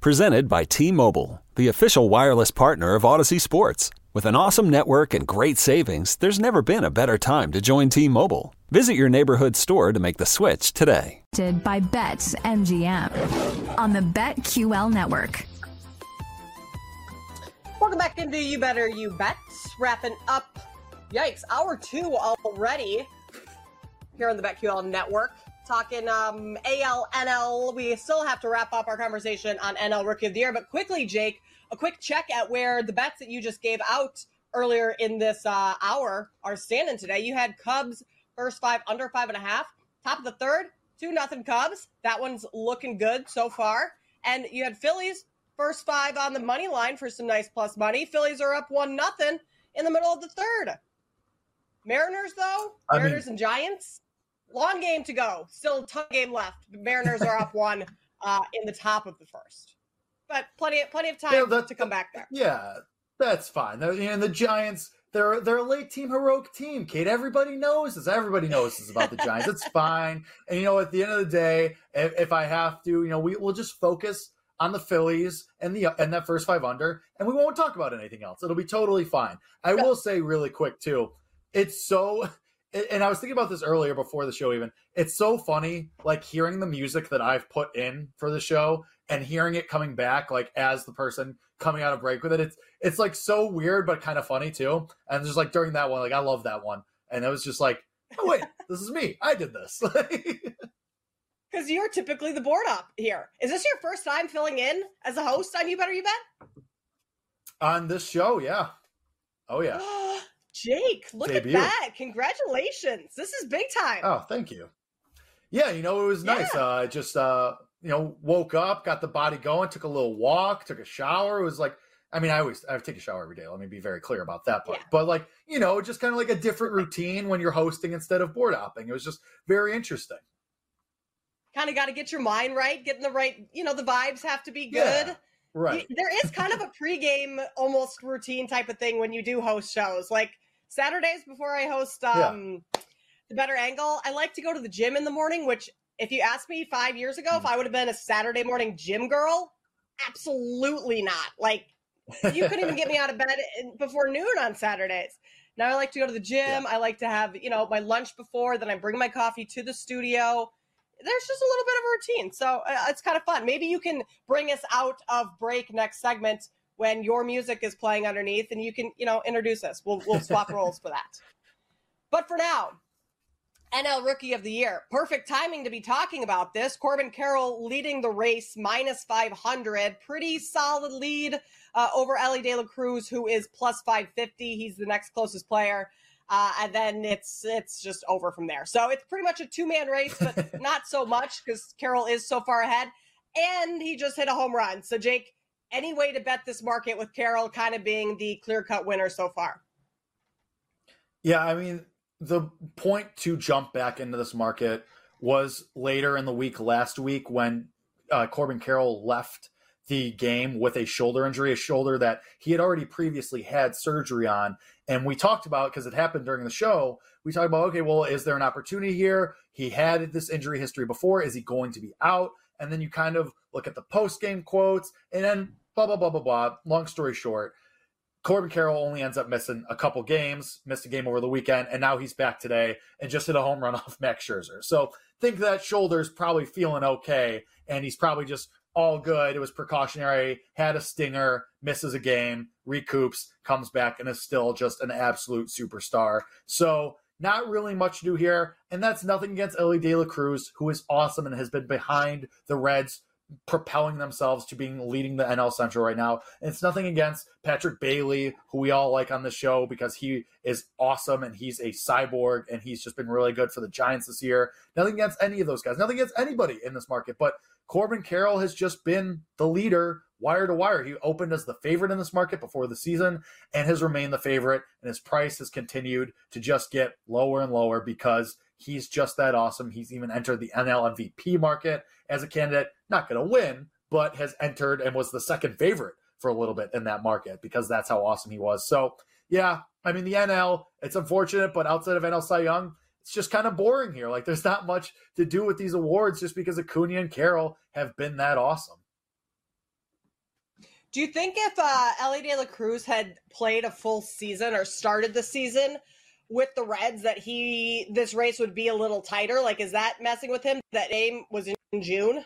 Presented by T Mobile, the official wireless partner of Audacy Sports. With an awesome network and great savings, there's never been a better time to join T Mobile. Visit your neighborhood store to make the switch today. By Bet MGM on the BetQL network. Welcome back into You Better You Bets. Wrapping up, yikes, hour two already here on the BetQL network talking um, AL, NL. We still have to wrap up our conversation on NL Rookie of the Year, but quickly, Jake, a quick check at where the bets that you just gave out earlier in this uh, hour are standing today. You had Cubs first five under five and a half, top of the third, two nothing Cubs. That one's looking good so far. And you had Phillies first five on the money line for some nice plus money. Phillies are up one nothing in the middle of the third. Mariners though, Mariners mean, and Giants long game to go. Still a ton of game left. The Mariners are up one uh, in the top of the first, but plenty plenty of time yeah, that, to come back there. Yeah, that's fine. And the Giants. They're they're a late team heroic team, Kate. Everybody knows this. Everybody knows this about the Giants. It's fine. And you know, at the end of the day, if, if I have to, you know, we will just focus on the Phillies and the and that first five under, and we won't talk about anything else. It'll be totally fine. I will say really quick too. It's so and I was thinking about this earlier before the show even. It's so funny like hearing the music that I've put in for the show and hearing it coming back like as the person coming out of break with it. It's it's like so weird but kind of funny too. And just like during that one like I love that one. And it was just like, "Oh wait, this is me. I did this." Cuz you're typically the board up here. Is this your first time filling in as a host on You Better You Bet? On this show, yeah. Oh yeah. Jake, look Debut. at that. Congratulations. This is big time. Oh, thank you. Yeah, you know, it was nice. Yeah. Uh, just, uh, you know, woke up, got the body going, took a little walk, took a shower. It was like, I mean, I always I take a shower every day. Let me be very clear about that part. Yeah. But like, you know, just kind of like a different routine when you're hosting instead of board hopping. It was just very interesting. Kind of got to get your mind right, getting the right, you know, the vibes have to be good. Yeah. Right. There is kind of a pregame almost routine type of thing when you do host shows. Like Saturdays before I host um yeah. the Better Angle, I like to go to the gym in the morning, which if you asked me 5 years ago mm. if I would have been a Saturday morning gym girl, absolutely not. Like you couldn't even get me out of bed before noon on Saturdays. Now I like to go to the gym. Yeah. I like to have, you know, my lunch before, then I bring my coffee to the studio there's just a little bit of a routine. So uh, it's kind of fun. Maybe you can bring us out of break next segment when your music is playing underneath and you can, you know, introduce us. We'll, we'll swap roles for that. But for now, NL Rookie of the Year. Perfect timing to be talking about this. Corbin Carroll leading the race, minus 500. Pretty solid lead uh, over Elly De La Cruz, who is plus 550. He's the next closest player uh, and then it's it's just over from there. So it's pretty much a two man race, but not so much because Carroll is so far ahead, and he just hit a home run. So Jake, any way to bet this market with Carroll kind of being the clear cut winner so far? Yeah, I mean the point to jump back into this market was later in the week last week when uh, Corbin Carroll left the game with a shoulder injury, a shoulder that he had already previously had surgery on. And we talked about because it happened during the show. We talked about okay, well, is there an opportunity here? He had this injury history before. Is he going to be out? And then you kind of look at the post game quotes, and then blah blah blah blah blah. Long story short, Corbin Carroll only ends up missing a couple games, missed a game over the weekend, and now he's back today and just hit a home run off Max Scherzer. So think that shoulder's probably feeling okay, and he's probably just all good. It was precautionary, had a stinger, misses a game, recoups, comes back, and is still just an absolute superstar. So, not really much to do here. And that's nothing against Elly De La Cruz, who is awesome and has been behind the Reds propelling themselves to being leading the NL Central right now. And it's nothing against Patrick Bailey, who we all like on the show because he is awesome and he's a cyborg and he's just been really good for the Giants this year. Nothing against any of those guys, nothing against anybody in this market, but Corbin Carroll has just been the leader wire to wire. He opened as the favorite in this market before the season and has remained the favorite, and his price has continued to just get lower and lower because he's just that awesome. He's even entered the NL MVP market as a candidate, not going to win, but has entered and was the second favorite for a little bit in that market because that's how awesome he was. So, yeah, I mean, the NL, it's unfortunate, but outside of NL Cy Young, it's just kind of boring here. Like, there's not much to do with these awards just because Acuna and Carroll have been that awesome. Do you think if uh, Elly De La Cruz had played a full season or started the season with the Reds, that he this race would be a little tighter? Like, is that messing with him? That aim was in June.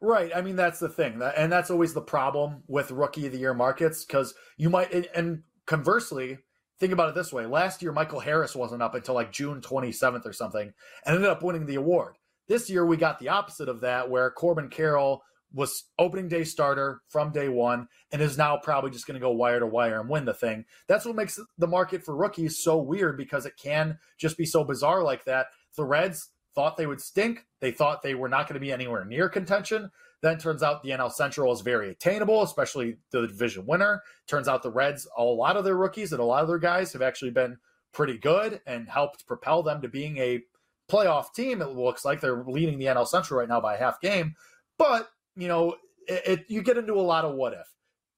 Right. I mean, that's the thing, and that's always the problem with rookie of the year markets because you might, and conversely, think about it this way: last year, Michael Harris wasn't up until like June 27th or something, and ended up winning the award. This year, we got the opposite of that, where Corbin Carroll was opening day starter from day one and is now probably just going to go wire to wire and win the thing. That's what makes the market for rookies so weird because it can just be so bizarre like that. The Reds thought they would stink. They thought they were not going to be anywhere near contention. Then turns out the NL Central is very attainable, especially the division winner. Turns out the Reds, a lot of their rookies and a lot of their guys have actually been pretty good and helped propel them to being a playoff team. It looks like they're leading the NL Central right now by a half game. But you know, it, it, you get into a lot of what if.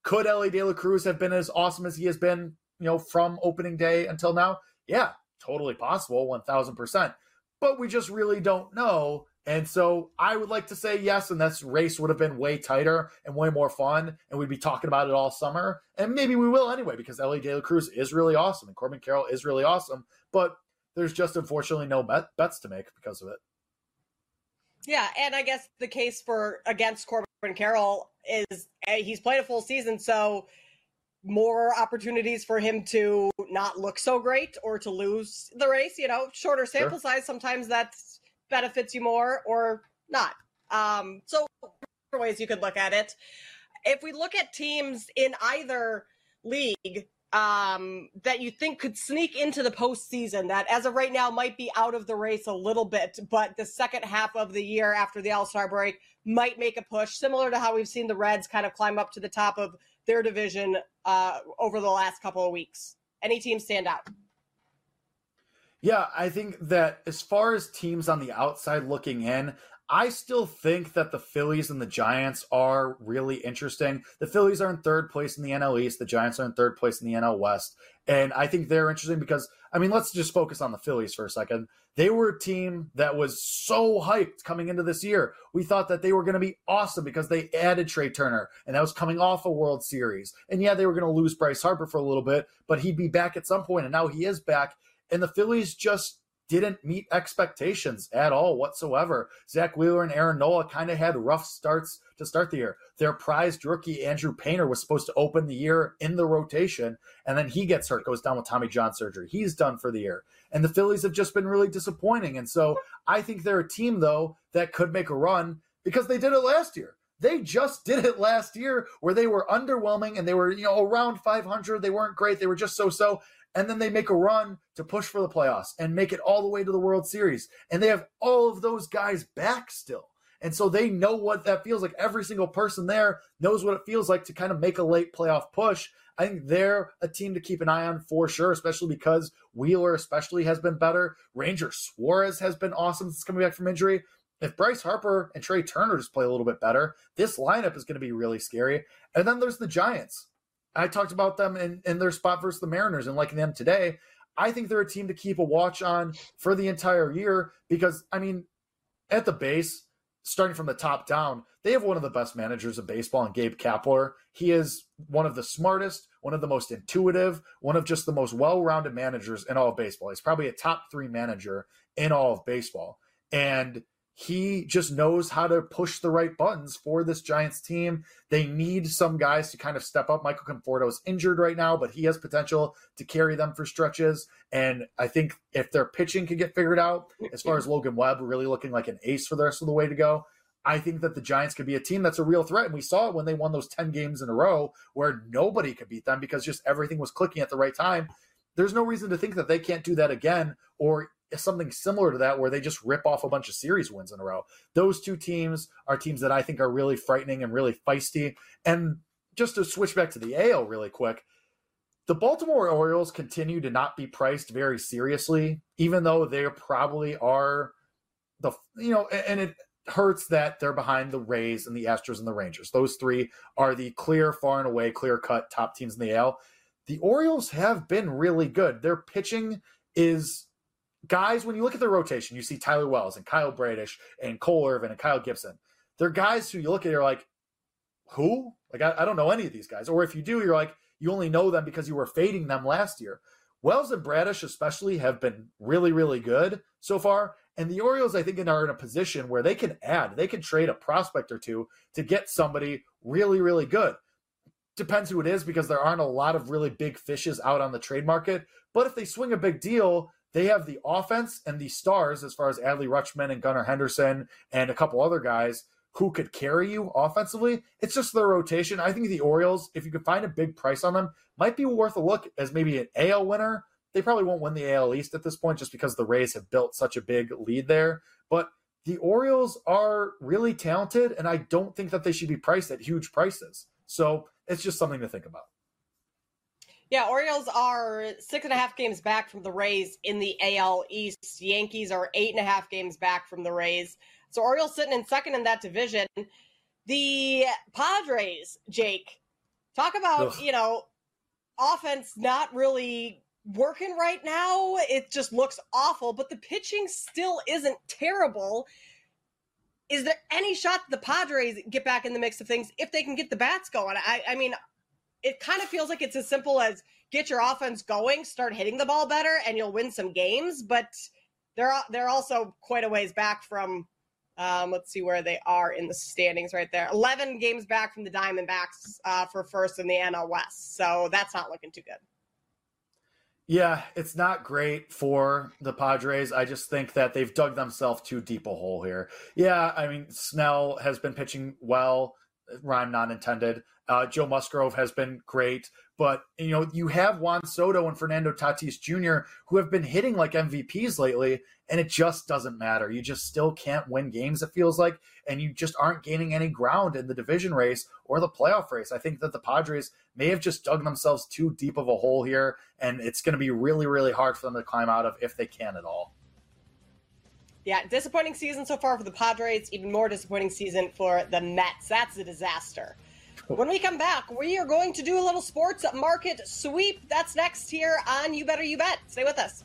Could Elly De La Cruz have been as awesome as he has been, you know, from opening day until now? Yeah, totally possible, 1000%. But we just really don't know. And so I would like to say yes, and this race would have been way tighter and way more fun, and we'd be talking about it all summer. And maybe we will anyway, because Elly De La Cruz is really awesome and Corbin Carroll is really awesome. But there's just unfortunately no bet- bets to make because of it. Yeah, and I guess the case for against Corbin Carroll is eh, he's played a full season, so more opportunities for him to not look so great or to lose the race. You know, shorter sample sure. size sometimes that benefits you more or not. Um, so ways you could look at it. If we look at teams in either league um, that you think could sneak into the postseason that as of right now might be out of the race a little bit, but the second half of the year after the All Star break might make a push, similar to how we've seen the Reds kind of climb up to the top of their division uh, over the last couple of weeks. Any team stand out? Yeah, I think that as far as teams on the outside looking in, I still think that the Phillies and the Giants are really interesting. The Phillies are in third place in the NL East. The Giants are in third place in the NL West. And I think they're interesting because, I mean, let's just focus on the Phillies for a second. They were a team that was so hyped coming into this year. We thought that they were going to be awesome because they added Trea Turner, and that was coming off a World Series. And yeah, they were going to lose Bryce Harper for a little bit, but he'd be back at some point, and now he is back. And the Phillies just didn't meet expectations at all whatsoever. Zack Wheeler and Aaron Nola kind of had rough starts to start the year. Their prized rookie, Andrew Painter, was supposed to open the year in the rotation, and then he gets hurt, goes down with Tommy John surgery. He's done for the year. And the Phillies have just been really disappointing. And so I think they're a team, though, that could make a run because they did it last year. They just did it last year where they were underwhelming and they were, you know, around 500. They weren't great. They were just so so and then they make a run to push for the playoffs and make it all the way to the World Series. And they have all of those guys back still. And so they know what that feels like. Every single person there knows what it feels like to kind of make a late playoff push. I think they're a team to keep an eye on for sure, especially because Wheeler, especially, has been better. Ranger Suarez has been awesome since coming back from injury. If Bryce Harper and Trea Turner just play a little bit better, this lineup is going to be really scary. And then there's the Giants. I talked about them in, in their spot versus the Mariners and liking them today. I think they're a team to keep a watch on for the entire year because, I mean, at the base, starting from the top down, they have one of the best managers of baseball in Gabe Kapler. He is one of the smartest, one of the most intuitive, one of just the most well rounded managers in all of baseball. He's probably a top three manager in all of baseball. And he just knows how to push the right buttons for this Giants team. They need some guys to kind of step up. Michael Conforto is injured right now, but he has potential to carry them for stretches. And I think if their pitching can get figured out, as far as Logan Webb really looking like an ace for the rest of the way to go, I think that the Giants could be a team that's a real threat. And we saw it when they won those 10 games in a row where nobody could beat them because just everything was clicking at the right time. There's no reason to think that they can't do that again or something similar to that where they just rip off a bunch of series wins in a row. Those two teams are teams that I think are really frightening and really feisty. And just to switch back to the AL really quick, the Baltimore Orioles continue to not be priced very seriously, even though they probably are the you know, and it hurts that they're behind the Rays and the Astros and the Rangers. Those three are the clear, far and away, clear cut top teams in the AL. The Orioles have been really good. Their pitching is guys, when you look at their rotation, you see Tyler Wells and Kyle Bradish and Cole Irvin and Kyle Gibson. They're guys who you look at, you're like, who? Like, I, I don't know any of these guys. Or if you do, you're like, you only know them because you were fading them last year. Wells and Bradish, especially, have been really, really good so far. And the Orioles, I think, are in a position where they can add, they can trade a prospect or two to get somebody really, really good. Depends who it is because there aren't a lot of really big fishes out on the trade market. But if they swing a big deal, they have the offense and the stars as far as Adley Rutschman and Gunnar Henderson and a couple other guys who could carry you offensively. It's just their rotation. I think the Orioles, if you could find a big price on them, might be worth a look as maybe an AL winner. They probably won't win the AL East at this point just because the Rays have built such a big lead there. But the Orioles are really talented, and I don't think that they should be priced at huge prices. So it's just something to think about. Yeah, Orioles are six and a half games back from the Rays in the AL East. Yankees are eight and a half games back from the Rays. So Orioles sitting in second in that division. The Padres, Jake, talk about, Ugh. you know, offense not really working right now. It just looks awful, but the pitching still isn't terrible. Is there any shot that the Padres get back in the mix of things if they can get the bats going? I, I mean, it kind of feels like it's as simple as get your offense going, start hitting the ball better, and you'll win some games. But they're they're also quite a ways back from. Um, let's see where they are in the standings right there. 11 games back from the Diamondbacks uh, for first in the NL West. So that's not looking too good. Yeah, it's not great for the Padres. I just think that they've dug themselves too deep a hole here. Yeah, I mean, Snell has been pitching well, rhyme not intended. Uh, Joe Musgrove has been great, but you know you have Juan Soto and Fernando Tatis Jr. who have been hitting like MVPs lately, and it just doesn't matter. You just still can't win games. It feels like, and you just aren't gaining any ground in the division race or the playoff race. I think that the Padres may have just dug themselves too deep of a hole here, and it's going to be really, really hard for them to climb out of if they can at all. Yeah, disappointing season so far for the Padres. Even more disappointing season for the Mets. That's a disaster. Oh. When we come back, we are going to do a little sports market sweep. That's next here on You Better You Bet. Stay with us.